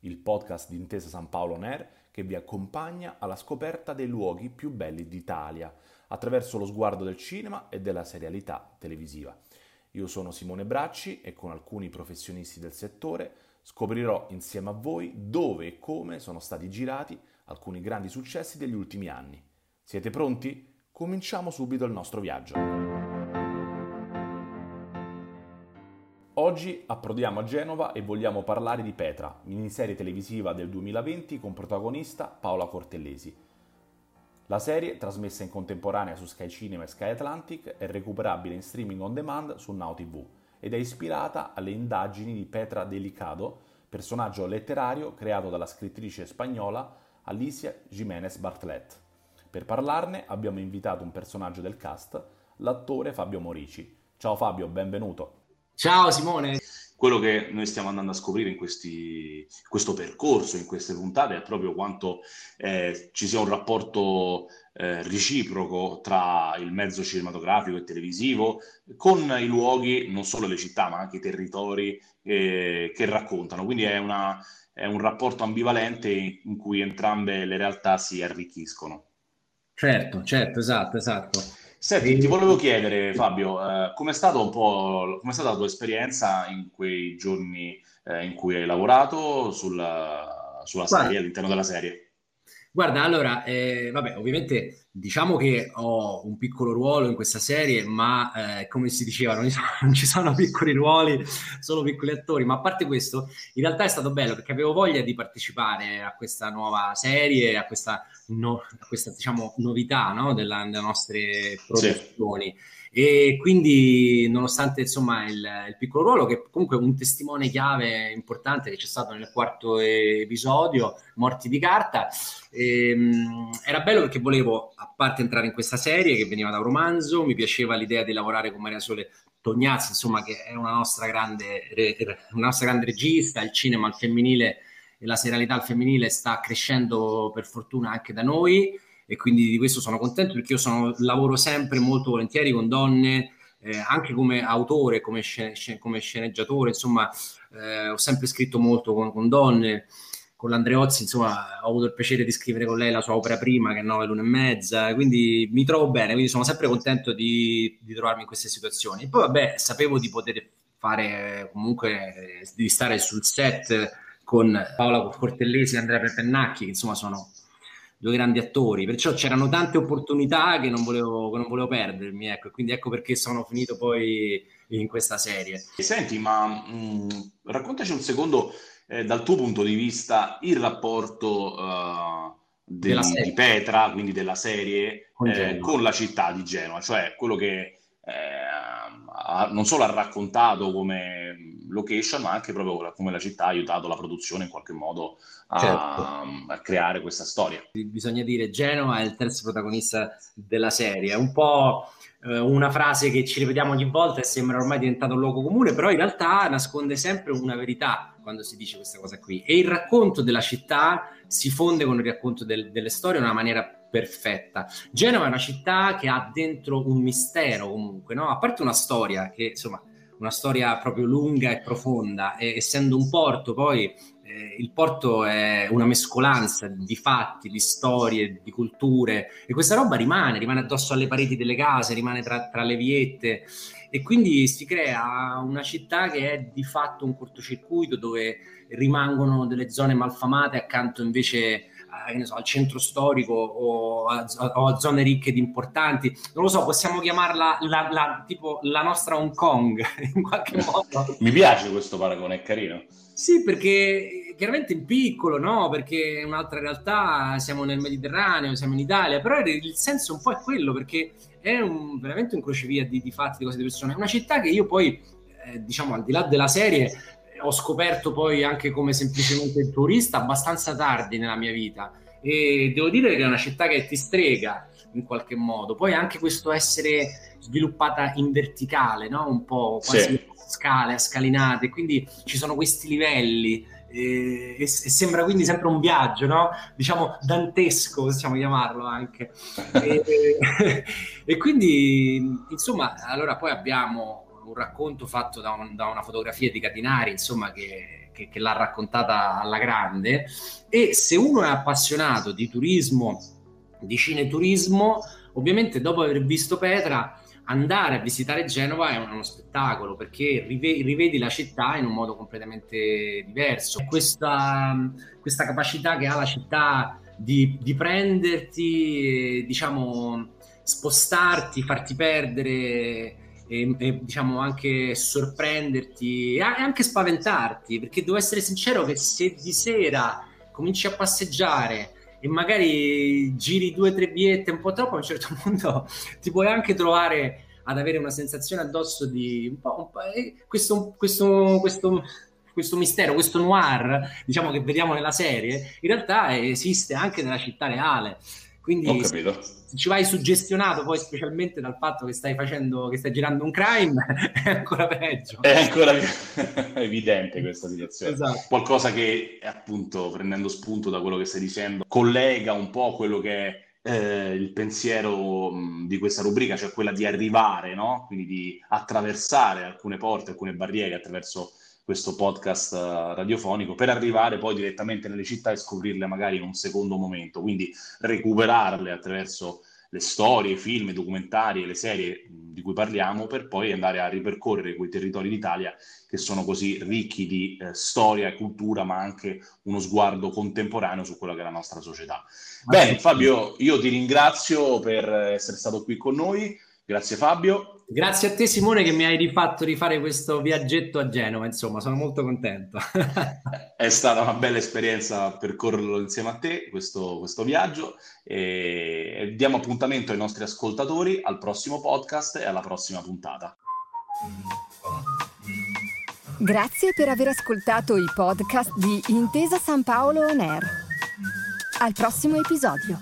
il podcast di Intesa San Paolo Air che vi accompagna alla scoperta dei luoghi più belli d'Italia attraverso lo sguardo del cinema e della serialità televisiva. Io sono Simone Bracci e con alcuni professionisti del settore scoprirò insieme a voi dove e come sono stati girati alcuni grandi successi degli ultimi anni. Siete pronti? Cominciamo subito il nostro viaggio. Oggi approdiamo a Genova e vogliamo parlare di Petra, miniserie televisiva del 2020 con protagonista Paola Cortellesi la serie, trasmessa in contemporanea su Sky Cinema e Sky Atlantic, è recuperabile in streaming on demand su Now TV ed è ispirata alle indagini di Petra Delicado, personaggio letterario creato dalla scrittrice spagnola Alicia Jiménez Bartlet. Per parlarne abbiamo invitato un personaggio del cast, l'attore Fabio Morici. Ciao Fabio, benvenuto. Ciao Simone quello che noi stiamo andando a scoprire in questi, questo percorso, in queste puntate, è proprio quanto eh, ci sia un rapporto eh, reciproco tra il mezzo cinematografico e televisivo con i luoghi, non solo le città, ma anche i territori eh, che raccontano. Quindi è, una, è un rapporto ambivalente in cui entrambe le realtà si arricchiscono. Certo, certo, esatto, esatto. Senti, ti volevo chiedere, Fabio, eh, com'è stata un po' com'è stata la tua esperienza in quei giorni eh, in cui hai lavorato sulla, sulla serie, all'interno della serie? Guarda, allora, eh, vabbè, ovviamente diciamo che ho un piccolo ruolo in questa serie, ma eh, come si diceva, non, sono, non, ci sono piccoli ruoli, solo piccoli attori. Ma a parte questo, in realtà è stato bello perché avevo voglia di partecipare a questa nuova serie, a questa, no, a questa diciamo, novità no, della, delle nostre produzioni. Sì e quindi nonostante insomma il, il, piccolo ruolo che comunque un testimone chiave importante che c'è stato nel quarto episodio Morti di carta ehm, era bello perché volevo a parte entrare in questa serie che veniva da un romanzo mi piaceva l'idea di lavorare con Maria Sole Tognazzi insomma che è una nostra grande, una nostra grande regista il cinema al femminile e la serialità al femminile sta crescendo per fortuna anche da noi e quindi di questo sono contento perché io sono, lavoro sempre molto volentieri con donne, eh, anche come autore, come, scene, come sceneggiatore, insomma eh, ho sempre scritto molto con, con donne, con l'Andreozzi, insomma, ho avuto il piacere di scrivere con lei la sua opera prima, che è 9 l'una e mezza, quindi mi trovo bene, quindi sono sempre contento di, di trovarmi in queste situazioni. E poi, vabbè, sapevo di poter fare comunque, di stare sul set con Paola Cortellesi e Andrea Pepennacchi, che insomma sono due grandi attori, perciò c'erano tante opportunità che non volevo, che non volevo perdermi, ecco, e quindi ecco perché sono finito poi in questa serie. Senti, ma mh, mm, raccontaci un secondo eh, dal tuo punto di vista il rapporto uh, di, di, Petra, quindi della serie, con, eh, con, la città di Genova, cioè quello che eh, ha, non solo ha raccontato come location, ma anche proprio come la città ha aiutato la produzione in qualche modo a, certo. a creare questa storia. Bisogna dire Genova è il terzo protagonista della serie, è un po' eh, una frase che ci ripetiamo ogni volta e sembra ormai diventato un luogo comune, però in realtà nasconde sempre una verità quando si dice questa cosa qui. E il racconto della città si fonde con il racconto del, delle storie in una maniera perfetta. Genova è una città che ha dentro un mistero comunque, no? A parte una storia che insomma una storia proprio lunga e profonda e essendo un porto poi eh, il porto è una mescolanza di fatti, di storie, di culture e questa roba rimane, rimane addosso alle pareti delle case, rimane tra, tra le viette e quindi si crea una città che è di fatto un cortocircuito dove rimangono delle zone malfamate accanto invece so, al centro storico o a, o a, zone ricche di importanti. Non lo so, possiamo chiamarla la, la, tipo la nostra Hong Kong in qualche modo. Mi piace questo paragone, è carino. Sì, perché chiaramente in piccolo, no? Perché è un'altra realtà, siamo nel Mediterraneo, siamo in Italia, però il senso un po' è quello, perché è un, veramente un crocevia di, di fatti, di cose, di persone. È una città che io poi, eh, diciamo, al di là della serie, ho scoperto poi anche come semplicemente turista abbastanza tardi nella mia vita e devo dire che è una città che ti strega in qualche modo. Poi anche questo essere sviluppata in verticale, no? un po' quasi sì. scale, a scalinate, quindi ci sono questi livelli e, e, sembra quindi sempre un viaggio, no? diciamo dantesco, possiamo chiamarlo anche. e, e, quindi, insomma, allora poi abbiamo un racconto fatto da, un, da una fotografia di Catinari, insomma, che, che, che, l'ha raccontata alla grande. E se uno è appassionato di turismo, di cineturismo, ovviamente dopo aver visto Petra andare a visitare Genova è uno spettacolo perché rivedi la città in un modo completamente diverso. Questa, questa capacità che ha la città di, di prenderti, diciamo, spostarti, farti perdere e, e, diciamo anche sorprenderti e anche spaventarti perché devo essere sincero che se di sera cominci a passeggiare e magari giri due o tre viette un po' troppo, a un certo punto ti puoi anche trovare ad avere una sensazione addosso di un po', un po' eh, questo, questo, questo, questo mistero, questo noir, diciamo che vediamo nella serie, in realtà esiste anche nella città reale. Quindi se ci vai suggestionato poi specialmente dal fatto che stai facendo, che stai girando un crime, è ancora peggio. È ancora evidente questa situazione. Esatto. Qualcosa che appunto, prendendo spunto da quello che stai dicendo, collega un po' quello che è eh, il pensiero mh, di questa rubrica, cioè quella di arrivare, no? Quindi di attraversare alcune porte, alcune barriere attraverso questo podcast uh, radiofonico per arrivare poi direttamente nelle città e scoprirle magari in un secondo momento, quindi recuperarle attraverso le storie, i film, i documentari e le serie di cui parliamo per poi andare a ripercorrere quei territori d'Italia che sono così ricchi di eh, storia e cultura, ma anche uno sguardo contemporaneo su quella che è la nostra società. Bene, Fabio, io ti ringrazio per essere stato qui con noi. Grazie Fabio. Grazie a te Simone che mi hai rifatto rifare questo viaggetto a Genova, insomma sono molto contento. È stata una bella esperienza percorrerlo insieme a te, questo, questo viaggio, e diamo appuntamento ai nostri ascoltatori al prossimo podcast e alla prossima puntata. Grazie per aver ascoltato i podcast di Intesa San Paolo On Air. Al prossimo episodio.